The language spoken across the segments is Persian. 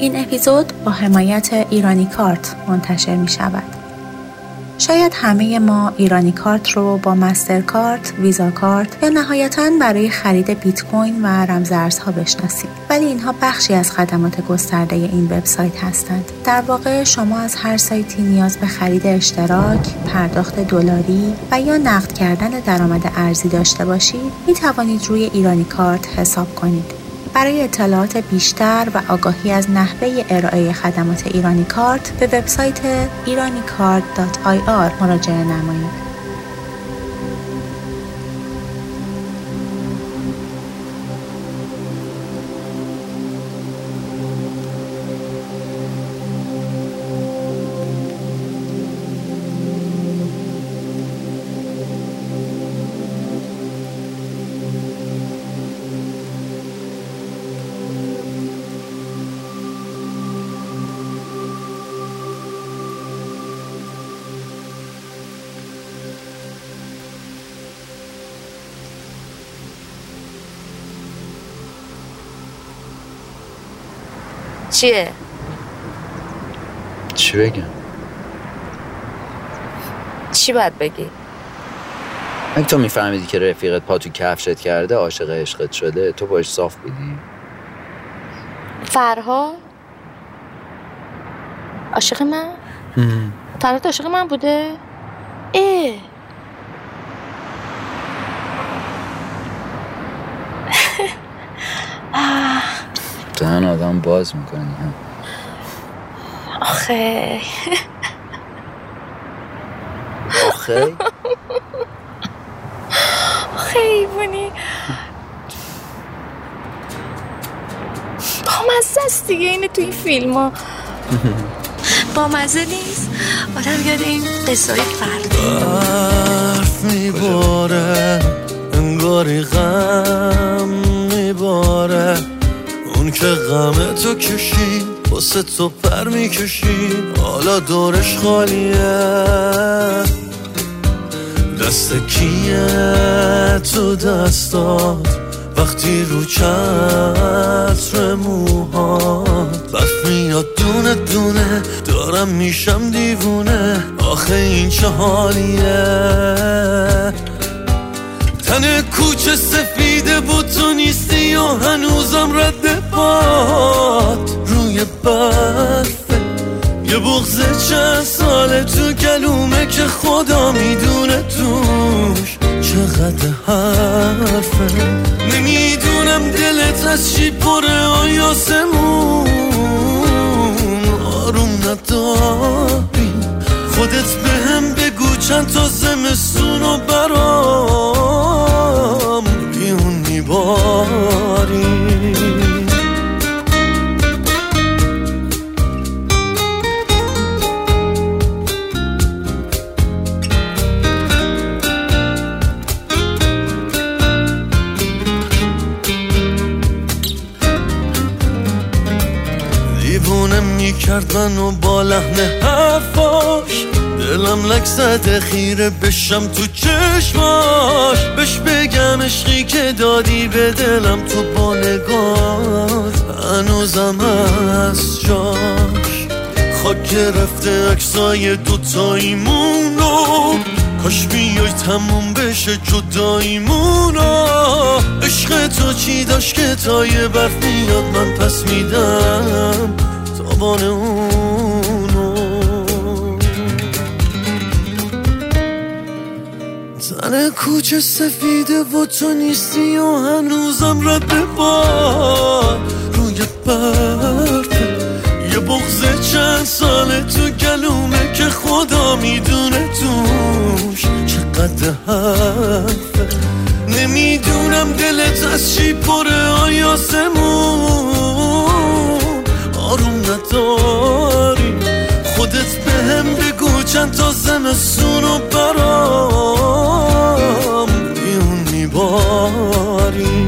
این اپیزود با حمایت ایرانی کارت منتشر می شود. شاید همه ما ایرانی کارت رو با مستر کارت، ویزا کارت یا نهایتا برای خرید بیت کوین و رمزارزها بشناسید. ولی اینها بخشی از خدمات گسترده این وبسایت هستند. در واقع شما از هر سایتی نیاز به خرید اشتراک، پرداخت دلاری و یا نقد کردن درآمد ارزی داشته باشید، می توانید روی ایرانی کارت حساب کنید. برای اطلاعات بیشتر و آگاهی از نحوه ارائه خدمات ایرانی کارت به وبسایت iraniCard.ir مراجعه نمایید. چیه؟ چی بگم؟ چی باید بگی؟ اگه تو میفهمیدی که رفیقت پا تو کفشت کرده عاشق عشقت شده تو باش صاف بودی فرها؟ عاشق من؟ فرهاد عاشق من بوده؟ اه دهن آدم باز می‌کنی آخه. آخه؟ خیبونی با مزه است دیگه اینه توی فیلم ها. با مزه نیست. آدم یاد این قصه های فرد برف میباره انگاری غم میباره. اون که غم تو کشید واسه تو پر می‌کشید حالا دورش خالیه. دست کیه تو دستات وقتی رو چتر موهات برف میاد دونه دونه دارم میشم دیوونه. آخه این چه حالیه؟ تن کوچه سفیده بود تو نیستی و هنوزم رد باد روی برفه یه بغز چند ساله تو گلومه که خدا می‌دونه توش چقدر حرفه. نمی‌دونم دلت از چی پره آیا سمون آروم نداری خودت به هم بگو چند تا زمستون و برام میباری دیوونه می‌کرد منو با لحن حرفاش. دلم لک زده خیره بشم تو چشماش. بش بگم عشقی که دادی به دلم تو با نگاه هنوزم از جاش. خاک گرفته اکسای دوتاییمونو. کاش بیای تموم بشه جداییمونو. عشق تو چی داشت که تا یه برف میاد من پس میدم. تابان اونو تن کوچه سفیده و تو نیستی و هنوزم رد باد. روی برفه یه بغز چند ساله تو گلومه که خدا می‌دونه توش چقدر حرفه. نمی‌دونم دلت از چی پره آیا سمون آروم نداری. خودت به هم چند تا زمستون و برام. بیون میباری.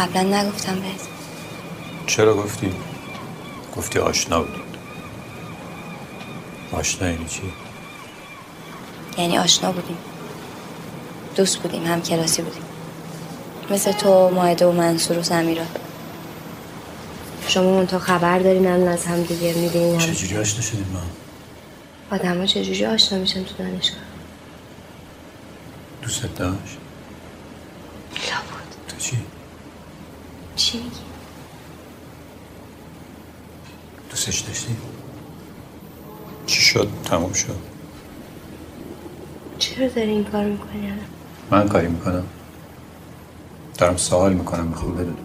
قبلا نگفتم بهت چرا گفتی؟ گفتی آشنا بودید آشنا یعنی چی؟ یعنی آشنا بودیم دوست بودیم هم کلاسی بودیم مثل تو مایده و منصور و سمیرا شما تا خبر دارین هم از هم دیگه میدین هم چجوری آشنا شدید ما؟ آدم ها چجوری آشنا میشن تو دانشگاه دوست داشت؟ لابد تو چی؟ چی میگی؟ دوستش داشتی؟ چی شد؟ تموم شد چرا داری این کار می‌کنی؟ من کاری می‌کنم دارم سوال می‌کنم می‌خوام بدونم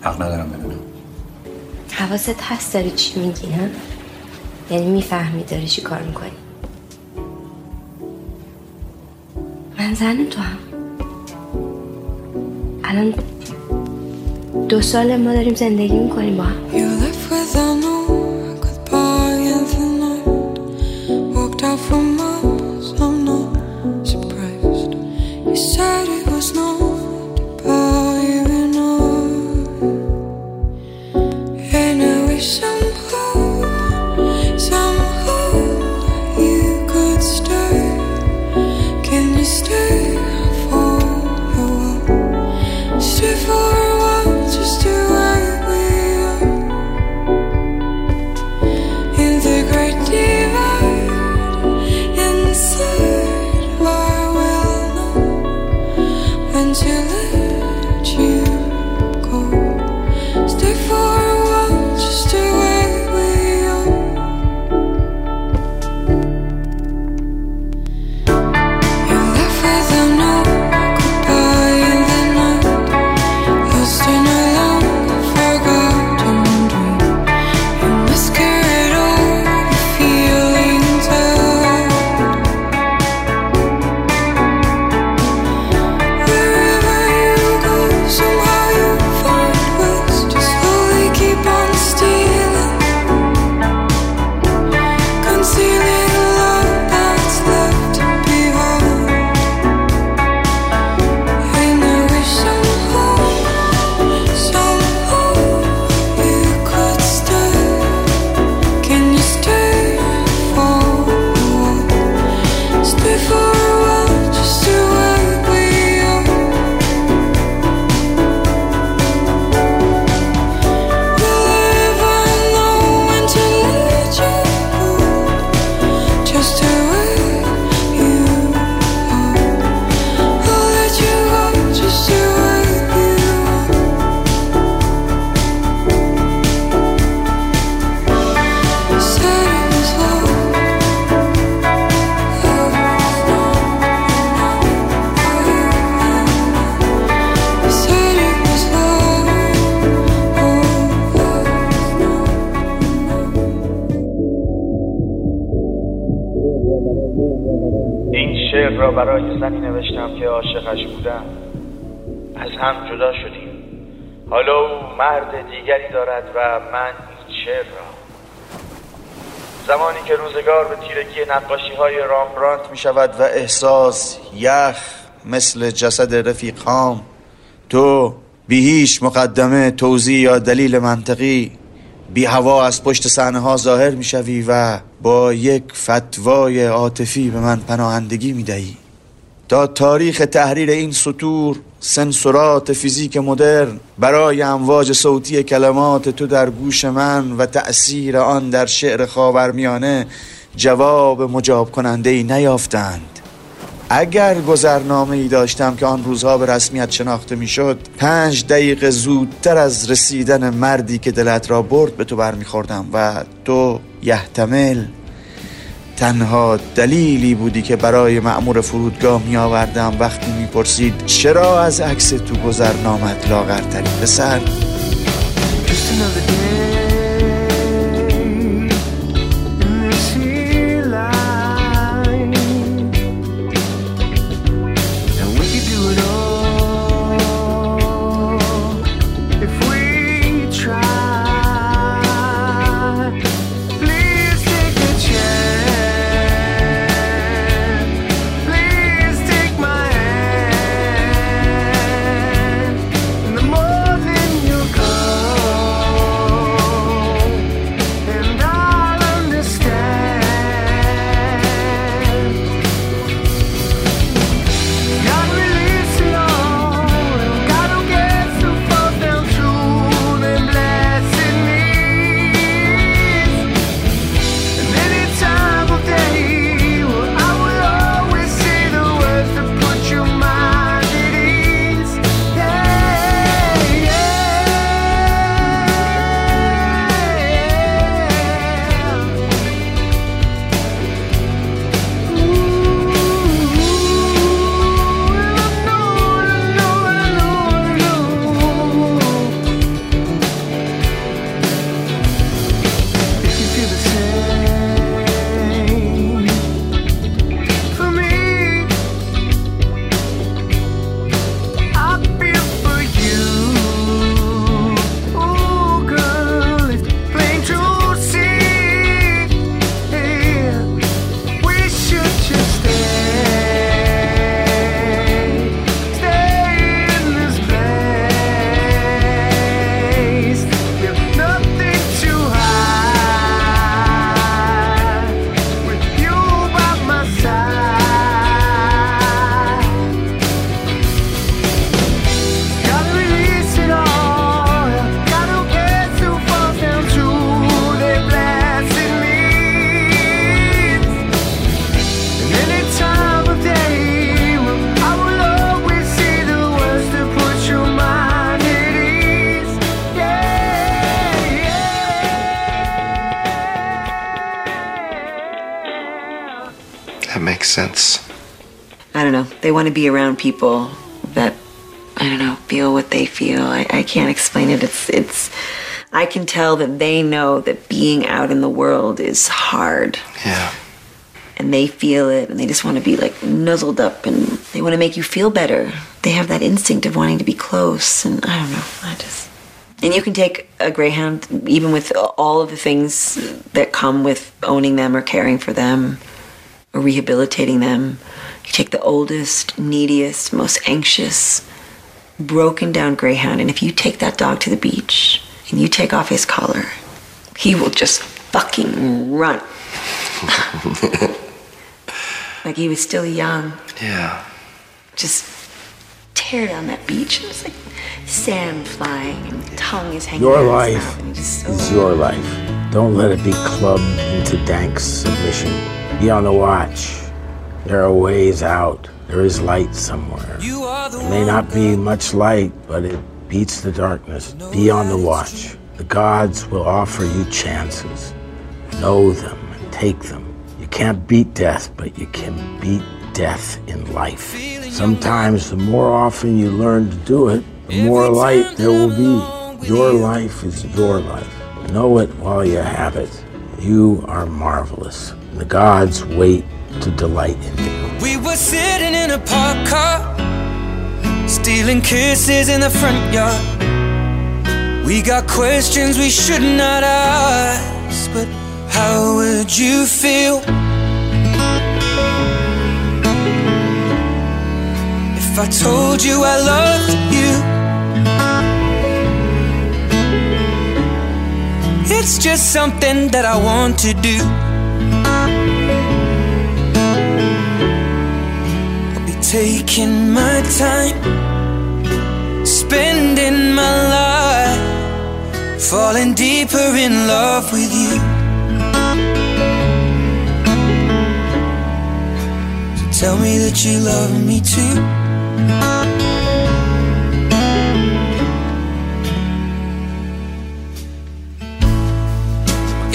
حق ندارم بدونم حواست هست داری چی میگی ها؟ یعنی می‌فهمی داری چی کار می‌کنی من زن تو هم الان دو سال ما داریم زندگی می‌کنیم با هم. من این شعر را زمانی که روزگار به تیرگی نقاشی های رامبرانت می شود و احساس یخ مثل جسد رفیقام تو بی هیچ مقدمه توضیح یا دلیل منطقی بی هوا از پشت صحنه ها ظاهر می شوی و با یک فتوای عاطفی به من پناهندگی می دهی تا تاریخ تحریر این سطور سنسورات فیزیک مدرن برای امواج صوتی کلمات تو در گوش من و تأثیر آن در شعر خاورمیانه جواب مجاب کننده ای نیافتند. اگر گذرنامه ای داشتم که آن روزها به رسمیت شناخته می‌شد پنج دقیقه زودتر از رسیدن مردی که دلت را برد به تو برمیخوردم و تو یحتمل تنها دلیلی بودی که برای مأمور فرودگاه می آوردم وقتی می پرسید چرا از عکس تو گذرنامت لاغرتری؟ پسر. Just sense. I don't know. They want to be around people that I don't know feel what they feel. I, I can't explain it. It's it's. I can tell that they know that being out in the world is hard. Yeah. And they feel it, and they just want to be like nuzzled up, and they want to make you feel better. They have that instinct of wanting to be close, and I don't know. I just. And you can take a greyhound, even with all of the things that come with owning them or caring for them rehabilitating them. You take the oldest, neediest, most anxious, broken down greyhound, and if you take that dog to the beach and you take off his collar, he will just fucking run. like he was still young. Yeah. Just tear down that beach. And it's like sand flying and tongue is hanging Your out of his life mouth, and just so is your life. Don't let it be clubbed into dank submission. Be on the watch. There are ways out. There is light somewhere. It may not be much light, but it beats the darkness. Be on the watch. The gods will offer you chances. Know them and take them. You can't beat death, but you can beat death in life. Sometimes, the more often you learn to do it, the more light there will be. Your life is your life. Know it while you have it. You are marvelous. The gods wait to delight in you. We were sitting in a parked car, stealing kisses in the front yard. We got questions we should not ask, but how would you feel if I told you I loved you? It's just something that I want to do. Taking my time, spending my life, falling deeper in love with you. So tell me that you love me too.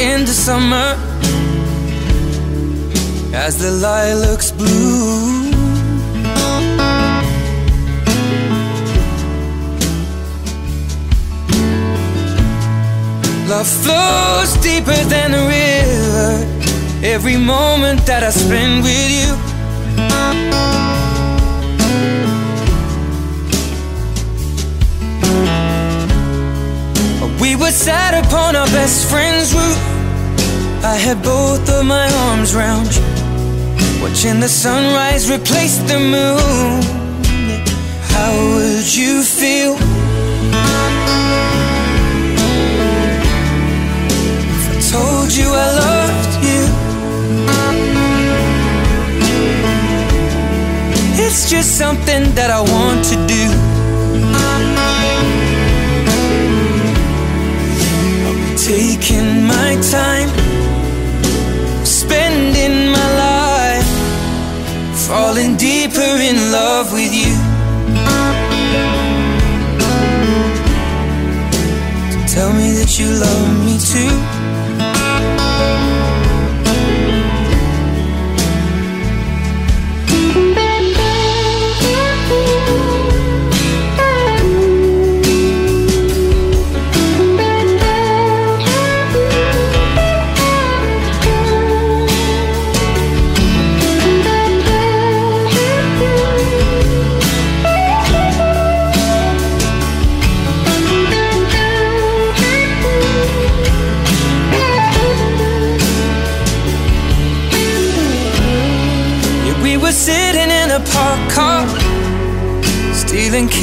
In the summer, as the lilacs bloom. Love flows deeper than the river. Every moment that I spend with you. We were sat upon our best friend's roof. I had both of my arms round you, watching the sunrise replace the moon. How would you feel? Told you I loved you. It's just something that I want to do. Be taking my time, spending my life, falling deeper in love with you. Tell me that you love me too.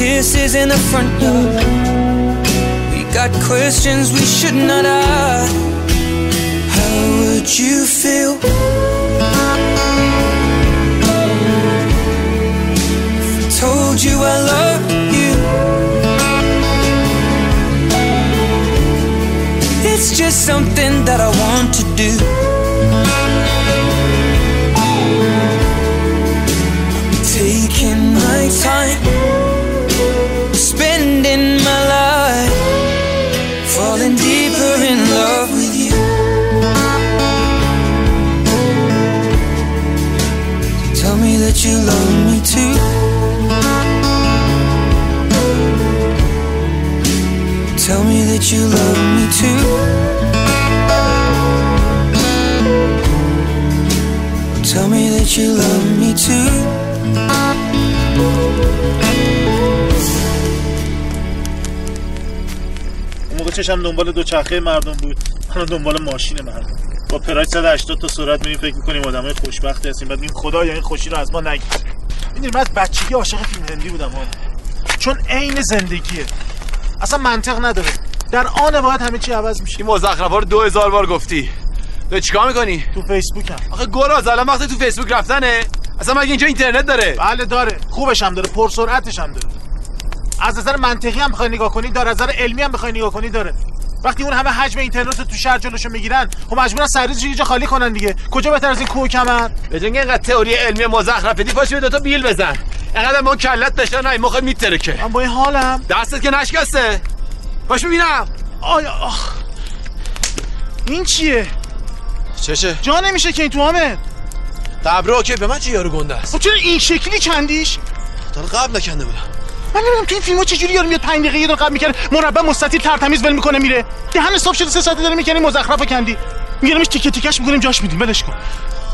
Kisses in the front yard. We got questions we should not ask. How would you feel? If I told you I love you. It's just something that I want to do. Taking my time, you love me too. Tell me that you love me too. چشم دنبال دوچرخه مردم بود. الان دنبال ماشین مردم. با پراید 180 تا سرعت میریم فکر می‌کنیم آدمای خوشبختی هستیم. بعد میگیم خدایا این خوشی رو از ما نگیر. می‌دونی من از بچگی عاشق فیلم هندی بودم ها. چون عین زندگیه. اصلا منطق نداره. در آن باید همه چی عوض میشه. این مزخرفا رو دو هزار بار گفتی. تو چیکار می‌کنی؟ تو فیسبوک هم آخه گراز الان وقت تو فیسبوک رفتنه اصلا مگه اینجا اینترنت داره؟ بله داره. خوبش هم داره پرسرعتش هم داره. از نظر منطقی هم بخوای نگاه کنی داره. از نظر علمی هم بخوای نگاه کنی داره. وقتی اون همه حجم اینترنت رو تو شهر جلوشو می‌گیرن خب مجبورن سرریز یه جا خالی کنن دیگه. کجا بهتر از این کوه کمر؟ به اینکه اینقدر تئوری علمی مزخرف بدی پاش بیا دوتا بیل بزن. اینقدر ما کلت بشه نه مخ میتره که من با این حالم. دستت که نشکسته. باش ببینم. آیا آخ. این چیه؟ چشه. جا نمیشه که این تو همه. تبرو که به من چه یارو گنده است؟ خب چرا این شکلی کندیش؟ تا قبل نکنده بودم. من نمی‌دونم تو این فیلم‌ها چجوری یارو میاد 5 دقیقه یه دور قبل می‌کنه مربع مستطیل ترتمیز ول می‌کنه میره. دهن حساب شده سه ساعته داره می‌کنی مزخرف کندی. میگیرمش تیکه تیکش می‌کنیم جاش میدیم. ولش کن.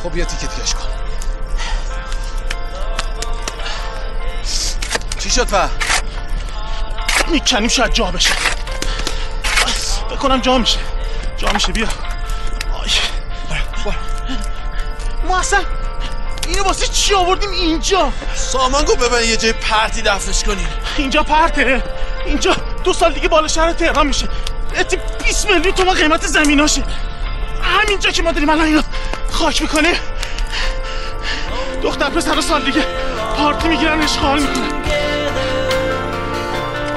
خب بیا تیکه تیکش کن. چی شد فا می‌کنیم شاید جا بشه. بکنم جا میشه. جا میشه بیا. آی. ما اصلا اینو واسه چی آوردیم اینجا؟ سامان گفت ببین یه جای پرتی دفنش کنی. اینجا پرته. اینجا دو سال دیگه بالا شهر تهران میشه. اتی 20 میلیون تومن قیمت زمیناشه. همینجا که ما داریم الان اینو خاک می‌کنه. دختر پسر سال دیگه پارتی می‌گیرن اشغال می‌کنن.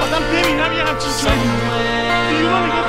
آدم ببینم یه همچین جایی. بیرون نگاه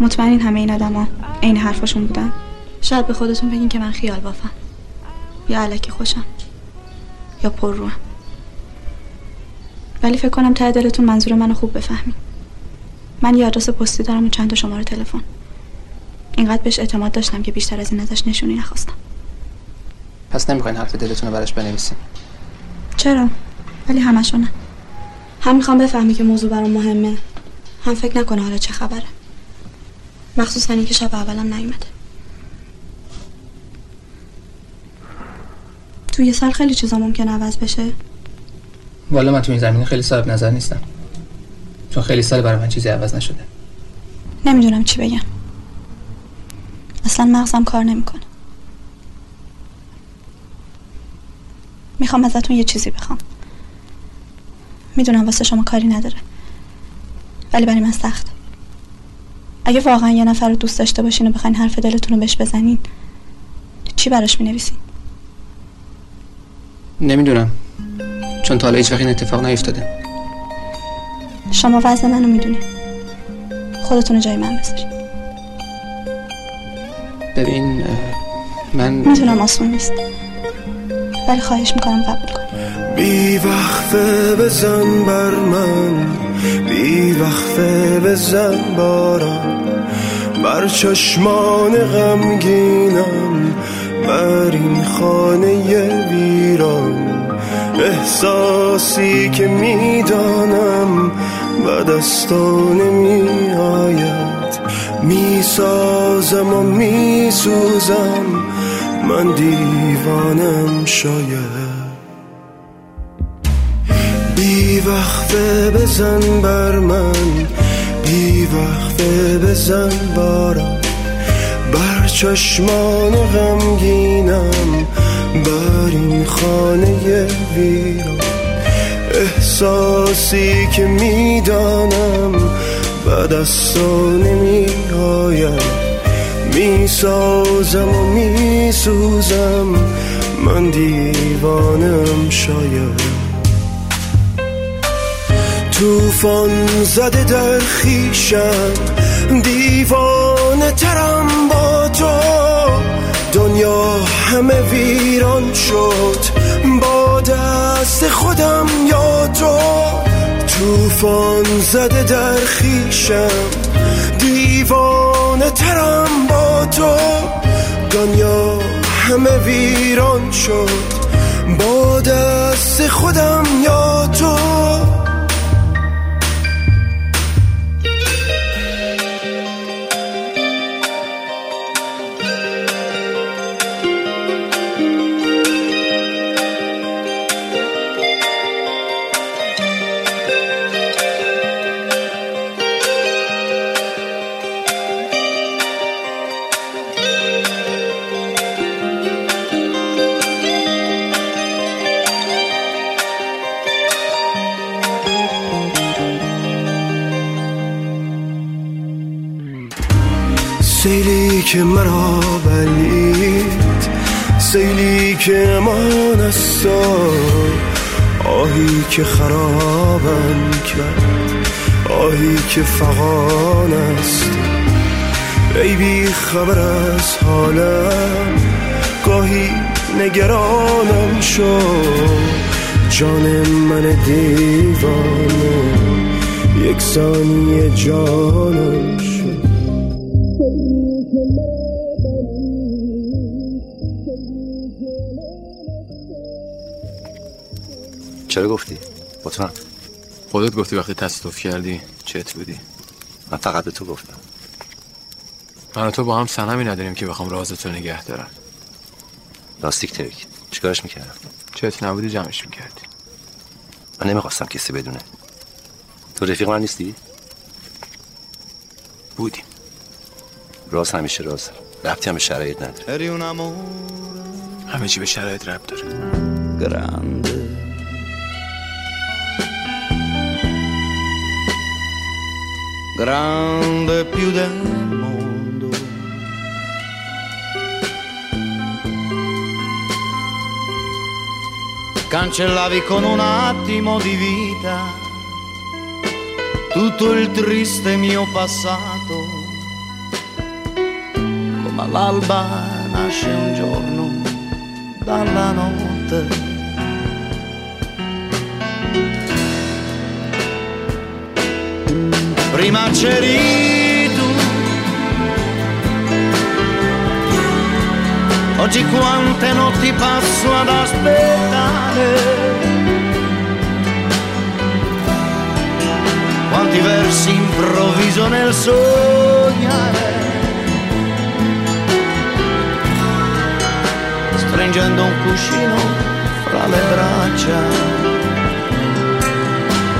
مطمئنین همه این آدما عین حرفاشون بودن. شاید به خودتون بگین که من خیال بافم. یا علکی خوشم. یا پر روم ولی فکر کنم ته دلتون منظور منو خوب بفهمین. من یه آدرس پستی دارم و چند تا شماره تلفن. اینقدر بهش اعتماد داشتم که بیشتر از این ازش نشونی نخواستم. پس نمی‌خواین حرف دلتون رو براش بنویسین. چرا؟ ولی همشو نه هم می‌خوام بفهمی که موضوع برام مهمه. هم فکر نکنه حالا چه خبره. مخصوصا اینکه شب اولم نیومده. تو یه سال خیلی چیزا ممکن عوض بشه؟ والا من تو این زمینه خیلی صاحب نظر نیستم. چون خیلی سال برای من چیزی عوض نشده. نمی‌دونم چی بگم. اصلا مغزم کار نمی‌کنه. می‌خوام ازتون یه چیزی بخوام. می‌دونم واسه شما کاری نداره. ولی برای من سخت اگه واقعا یه نفر رو دوست داشته باشین و بخواین حرف دلتون رو بهش بزنین چی براش می‌نویسین؟ نمی‌دونم. چون تا حالا هیچ وقت این اتفاق نیفتاده. شما وضع منو می‌دونین خودتون رو جای من بذارین ببین من می‌دونم آسون نیست. ولی خواهش می‌کنم قبول کن بی وقفه بزن بر من. بی وقفه بزن بارم بر چشمان غمگینم بر این خانه ویران. احساسی که می‌دانم و دستان می آید می‌سازم و میسوزم من دیوانم شاید. وقفه بزن بر من. بی وقفه بزن بارم. بر چشمان غمگینم. بر این خانه ویران. احساسی که می‌دانم و دستان نمی آید می‌سازم و میسوزم. من دیوانم شاید. توفان زده در خیشم. دیوانه ترم با تو. دنیا همه ویران شد. با دست خودم یا تو. توفان زده در خیشم. دیوانه ترم با تو. دنیا همه ویران شد. با دست خودم یا تو. که خرابم کرد. آهی که فغان است. ای بی خبر از حالم. گاهی نگرانم شو جان من دیوانه. یک ثانیه جانم شو چرا گفتی؟ مطمئن خودت گفتی وقتی تصادف کردی چت بودی. من فقط به تو گفتم. من و تو با هم سنمی نداریم که بخوام رازتو نگه دارم. لاستیک ترک. چیکارش می‌کردم؟ چت نبودی جمعش می‌کردی. من نمی‌خواستم کسی بدونه. تو رفیق من نیستی؟ بودیم راز همیشه راز. ربطی هم به شرایط نداره. همه چی به شرایط ربط داره. grande. Grande più del mondo. Cancellavi con un attimo di vita tutto il triste mio passato, come all'alba nasce un giorno dalla notte. Prima c'eri tu, oggi quante notti passo ad aspettare. quanti versi improvviso nel sognare, stringendo un cuscino fra le braccia,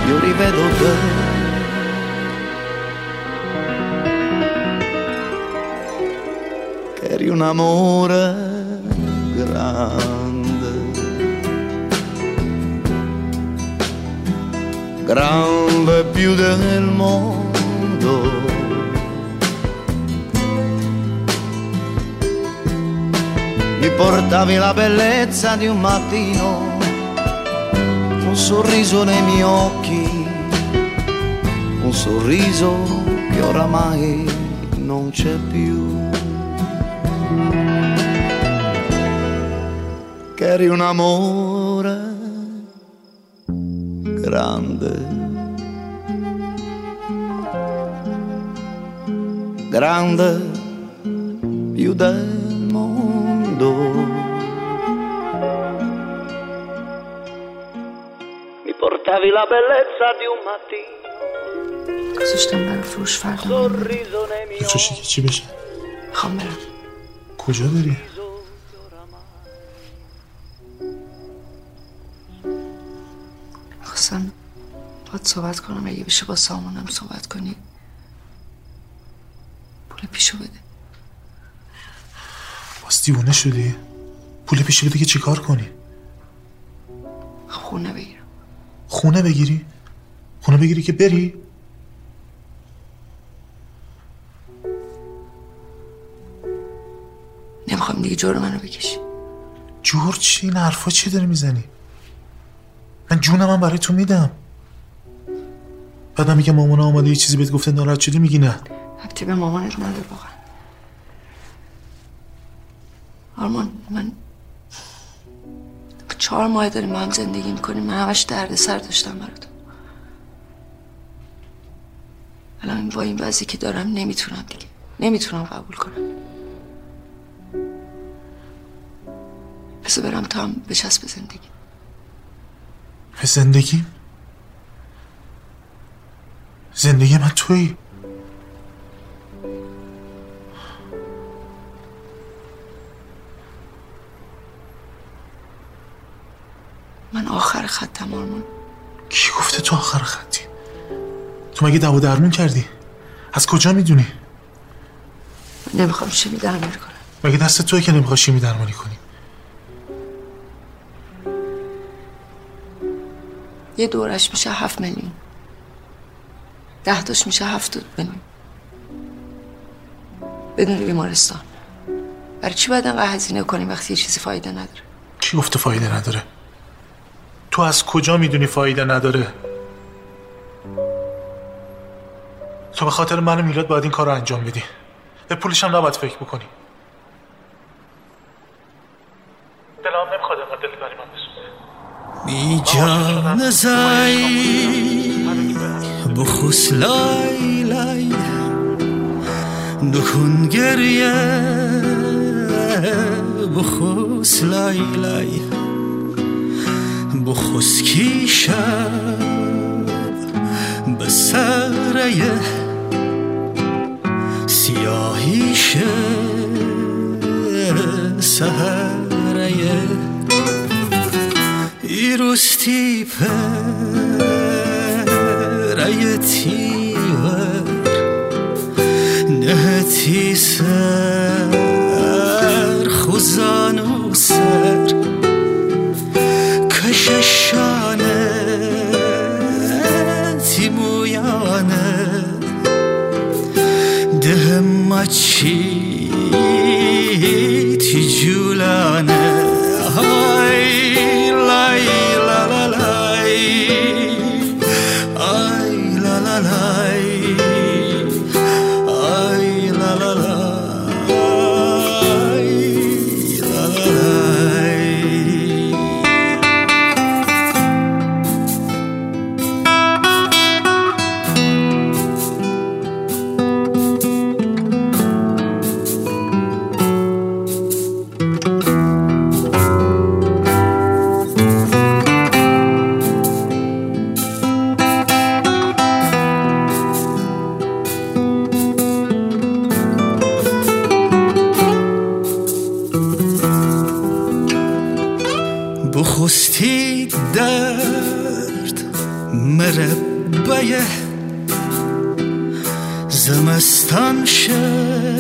io rivedo te. Eri un amore grande, grande più del mondo. Mi portavi la bellezza di un mattino, un sorriso nei miei occhi, un sorriso che oramai non c'è più che eri un amore grande. Grande più del mondo. Mi portavi la bellezza di un mattino. Zresztą bardzo już fajnie. Sorriso nei miei. Cieszę się, ciebie się. Homera. کجا داری؟ خواستم باید صحبت کنم. اگه بشه با سامانم صحبت کنی. پول پیشو بده. باز دیوونه شدی؟ پول پیشی بده که چیکار کنی؟ خونه بگیرم. خونه بگیری؟ خونه بگیری که بری؟ نمی‌خوام دیگه جور منو بکشی. جور چی؟ این حرفا چی داری می‌زنی؟ من جونم هم برای تو میدم. بعدم میگه مامان آماده یه چیزی بهت گفته ناراحت شدی؟ میگی نه. ربطی به مامانت نداره واقعا. آرمان من چهار ماه داریم با هم زندگی می‌کنیم. من همش درد سر داشتم برات الان با این وضعی که دارم نمی‌تونم دیگه. نمی‌تونم قبول کنم. پس برم تا هم به زندگی. به زندگی؟ زندگی من تویی. من آخر خطم آرمان. کی گفته تو آخر خطی؟ تو مگه دوا درمون کردی؟ از کجا می‌دونی؟ نمی‌خوام شیمی درمانی کنم. مگه دست توی که نمی‌خوای شیمی درمانی کنی؟ یه دورش میشه هفت میلیون. ده تاش میشه هفتاد میلیون. بدون بیمارستان. برای چی باید انقدر هزینه کنیم وقتی یه چیزی فایده نداره؟ کی گفته فایده نداره؟ تو از کجا می‌دونی فایده نداره؟ تو به خاطر من و میلاد باید این کار رو انجام بدی. به پولش هم نباید فکر بکنی. دلم نمی‌خواد اینقدر دل برای من بسوزه بی جان زی بخوس لای لای نکن گریه بخوس لای لای. بخوس کی شب به سره سیاهیش سهره ایروستی پره تیور نهتی سر زمستان شه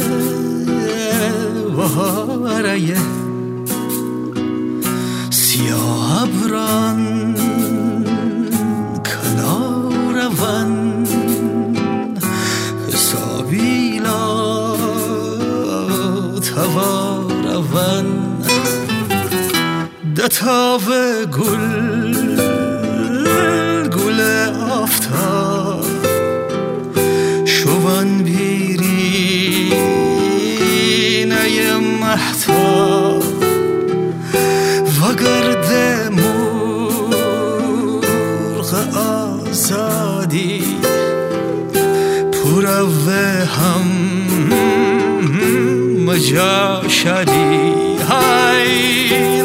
بهاره سیاه ابران کنار ون حسابی لا توار ون دتاو گل گل محتاب و گرد مرغ آزادی پر هم مجا شدی های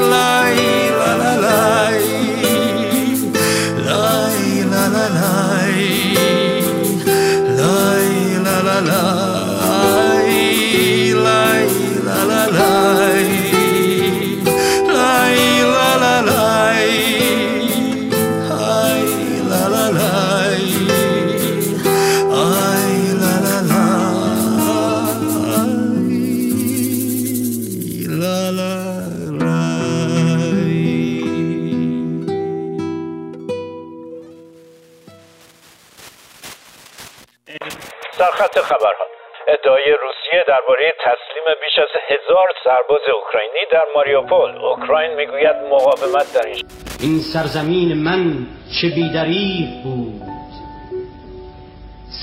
سرخط خبرها. ادعای روسیه درباره تسلیم بیش از هزار سرباز اوکراینی در ماریوپول. اوکراین می‌گوید مقاومت در این این سرزمین من چه بیدریق بود.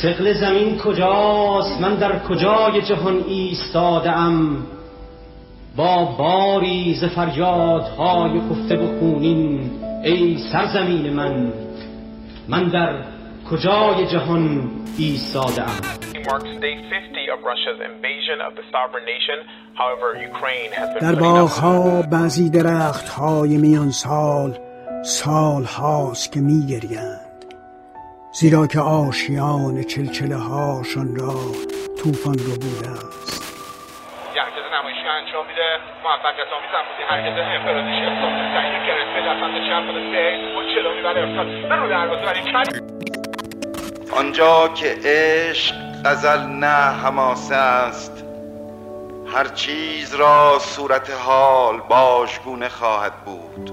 سقل زمین کجاست؟ من در کجای جهان ایستادم با باری ز فریادهای خفته و خونین ای سرزمین من من در کجای جهان ایستادم day 50 of Russia's invasion of the sovereign nation. However, Ukraine has been در باغها بعضی درخت های میان سال سال هاست که می گریند زیرا که آشیان چلچله هاشان را طوفان رو بوده است. یحجز نمایشی انجام میده. موفقیت آمیز افرادی حرکت انفرادی شخصان تحییر گرفت به سمت چپ سیل و چلو می‌بره. ارسال به رو دروازه ولی کمی آنجا که عشق غزل نه حماسه است. هر چیز را صورت حال باشگونه خواهد بود.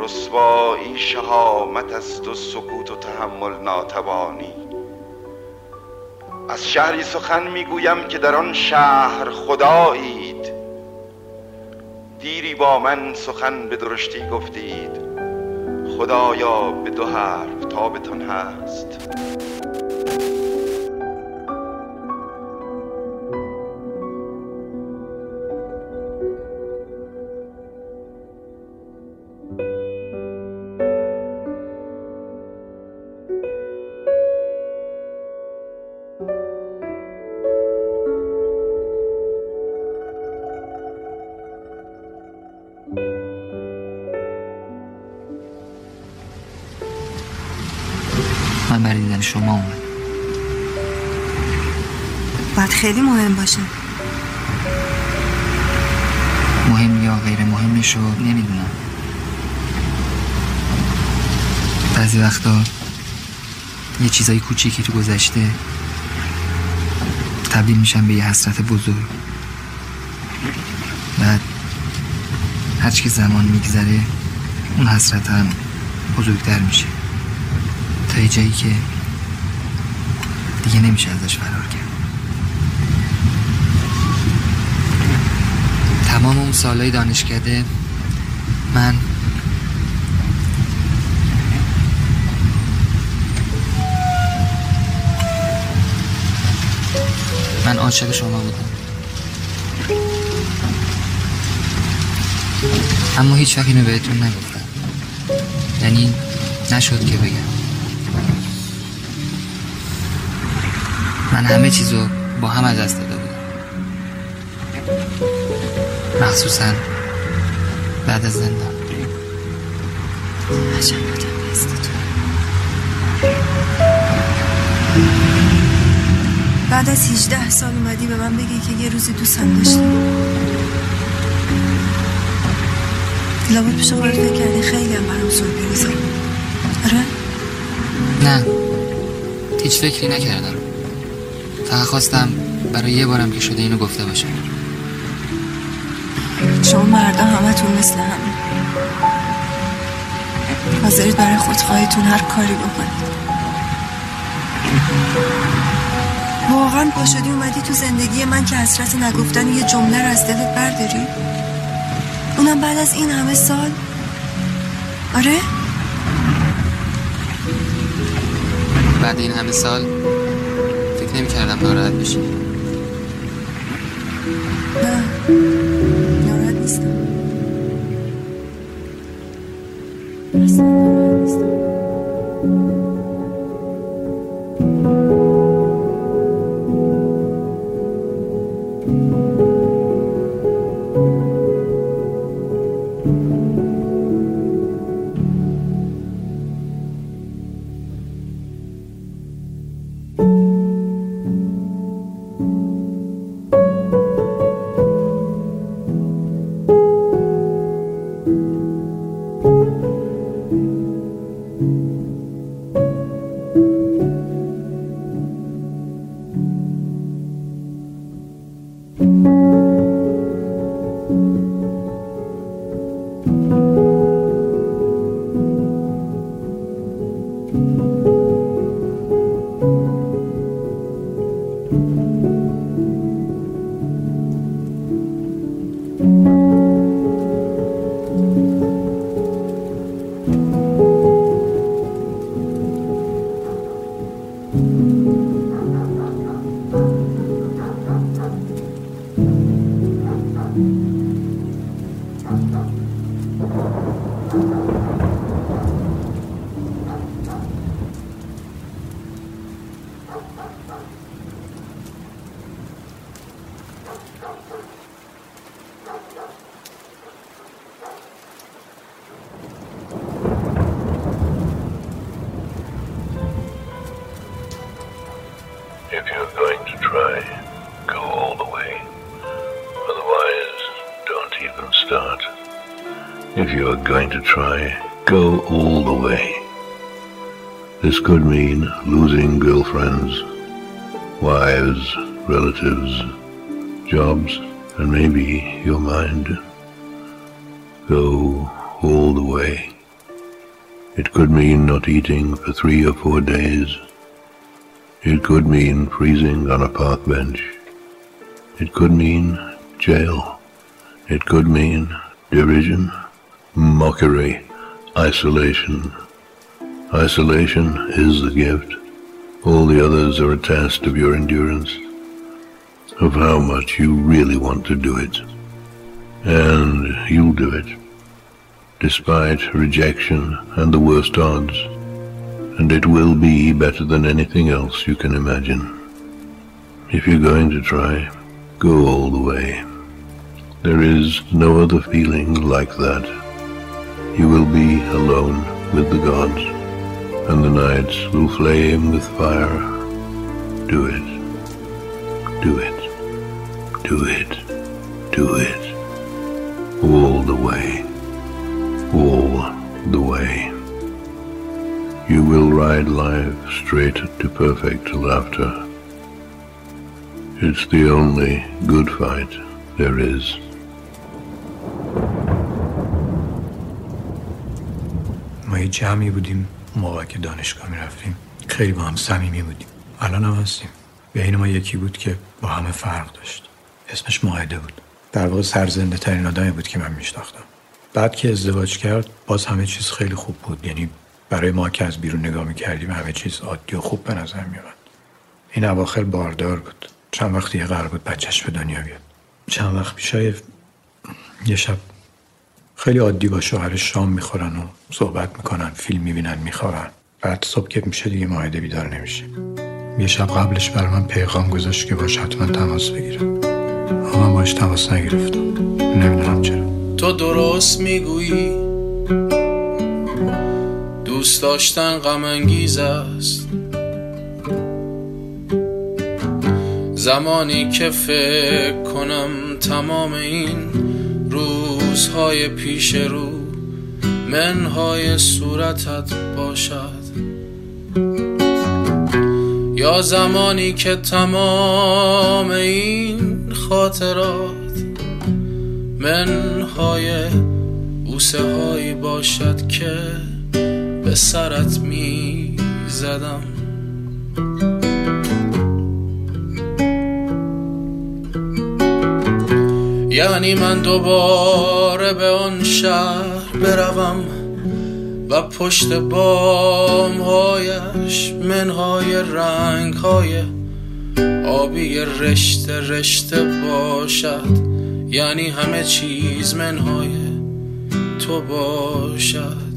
رسوایی شهامت است و سکوت و تحمل ناتوانی. از شهری سخن می‌گویم که در آن شهر خدایید. دیری با من سخن به درشتی گفتید. خدایا به دو حرف تابتان هست. شما اومد. باید خیلی مهم باشه. مهم یا غیر مهمش رو نمی‌دونم. بعضی وقتا یه چیزای کوچیکی تو گذشته تبدیل میشن به یه حسرت بزرگ. بعد هرچی که زمان میگذره اون حسرت هم بزرگتر میشه. تا یه جایی که دیگه نمیشه ازش فرار کرد. تمام اون سالهای دانشکده من من عاشق شما بودم. اما هیچ وقت اینو بهتون نگفتم. یعنی نشد که بگم. من همه چیزو با هم از دست داده بودم. مخصوصا بعد از زندان. عجب آدم هستی تو. بعد از 18 سال اومدی به من بگی که یه روزی دوستم داشتی. لابد پیش خودت فکر کردی خیلی هم برام سورپرایزه آره؟ نه. هیچ فکری نکردم. فقط خواستم برای یه بارم که شده اینو گفته باشم شما مردا همتون مثل هم. حاضرید برای خودخواهیتون هر کاری بکنید. واقعا پا شدی اومدی تو زندگی من که حسرت نگفتن یه جمله رو از دلت برداری؟ اونم بعد از این همه سال؟ آره؟ بعد این همه سال کردم ناراحت بشی. نه ناراحت نیستم. you. To try, go all the way. This could mean losing girlfriends, wives, relatives, jobs, and maybe your mind. Go all the way. It could mean not eating for three or four days. It could mean freezing on a park bench. It could mean jail. It could mean derision, mockery, isolation. Isolation is the gift. All the others are a test of your endurance, of how much you really want to do it. And you'll do it, despite rejection and the worst odds. And it will be better than anything else you can imagine. If you're going to try, go all the way. There is no other feeling like that. You will be alone with the gods, and the nights will flame with fire. Do it. Do it. Do it. Do it. All the way. All the way. You will ride life straight to perfect laughter. It's the only good fight there is. ما یه جمعی بودیم موقع که دانشگاه می‌رفتیم. خیلی با هم صمیمی بودیم. الان هم هستیم. بین ما یکی بود که با همه فرق داشت. اسمش ماهده بود. در واقع سرزنده ترین آدمی بود که من میشناختم. بعد که ازدواج کرد باز همه چیز خیلی خوب بود. یعنی برای ما که از بیرون نگاه می‌کردیم همه چیز عادی و خوب به نظر میومد این اواخر باردار بود. چند وقت دیگه قرار بود بچهش به دنیا بیاد. چند وقت پیشای یه شب خیلی عادی با شوهرش شام می‌خورن و صحبت می‌کنن فیلم می‌بینن میخوابن بعد صبح که میشه دیگه ماهده بیدار نمیشه یه شب قبلش بر من پیغام گذاشت که باش حتما تماس بگیرم. اما باش تماس نگرفتم. نمی‌دونم چرا. تو درست می‌گویی. دوست داشتن غم انگیز است. زمانی که فکر کنم تمام این روزهای پیش رو منهای صورتت باشد. یا زمانی که تمام این خاطرات منهای بوسه هایی باشد که به سرت می زدم یعنی من دوباره به آن شهر بروم و پشت بام هایش منهای رنگ های آبی رشته رشته باشد. یعنی همه چیز منهای تو باشد.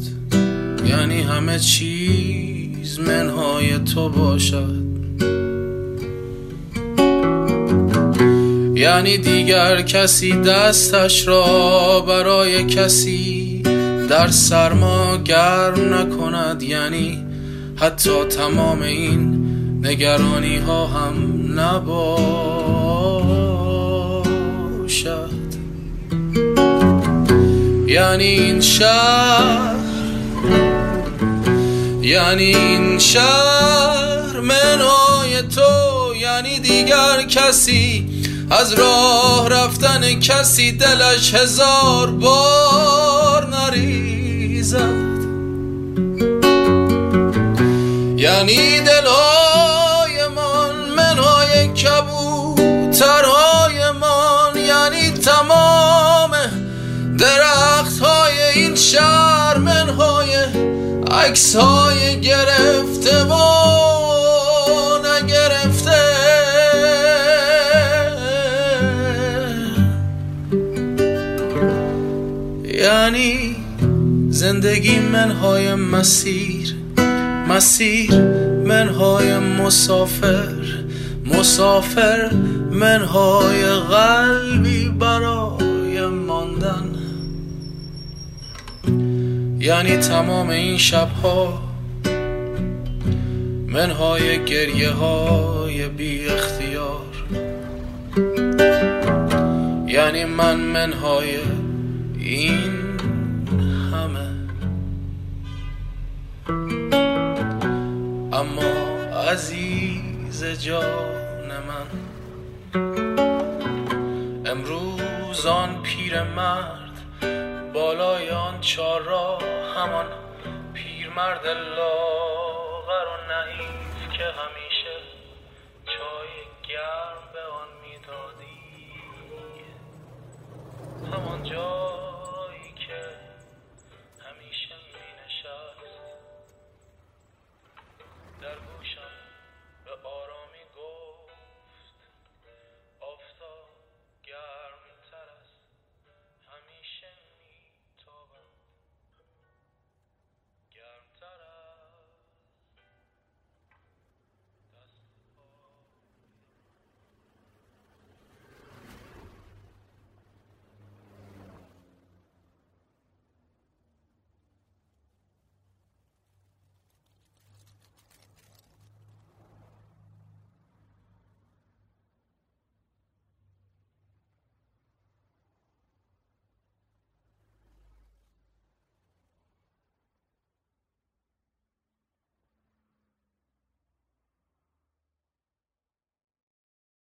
یعنی همه چیز منهای تو باشد. یعنی دیگر کسی دستش را برای کسی در سرما گرم نکند. یعنی حتی تمام این نگرانی ها هم نباشد. یعنی این شهر یعنی این شهر منهای تو یعنی دیگر کسی از راه رفتن کسی دلش هزار بار نریزد. یعنی دلهای من منهای کبوترهای من یعنی تمام درخت های این شهر منهای عکس های گرفته و یعنی زندگی منهای مسیر مسیر منهای مسافر مسافر منهای قلبی برای ماندن. یعنی تمام این شبها منهای گریه های بی اختیار یعنی من منهای این همه. اما عزیز جان من امروز آن پیر مرد بالای آن چار را همان پیرمرد لاغر و نعیف که همیشه چای گرم به آن می‌دادی. همان جا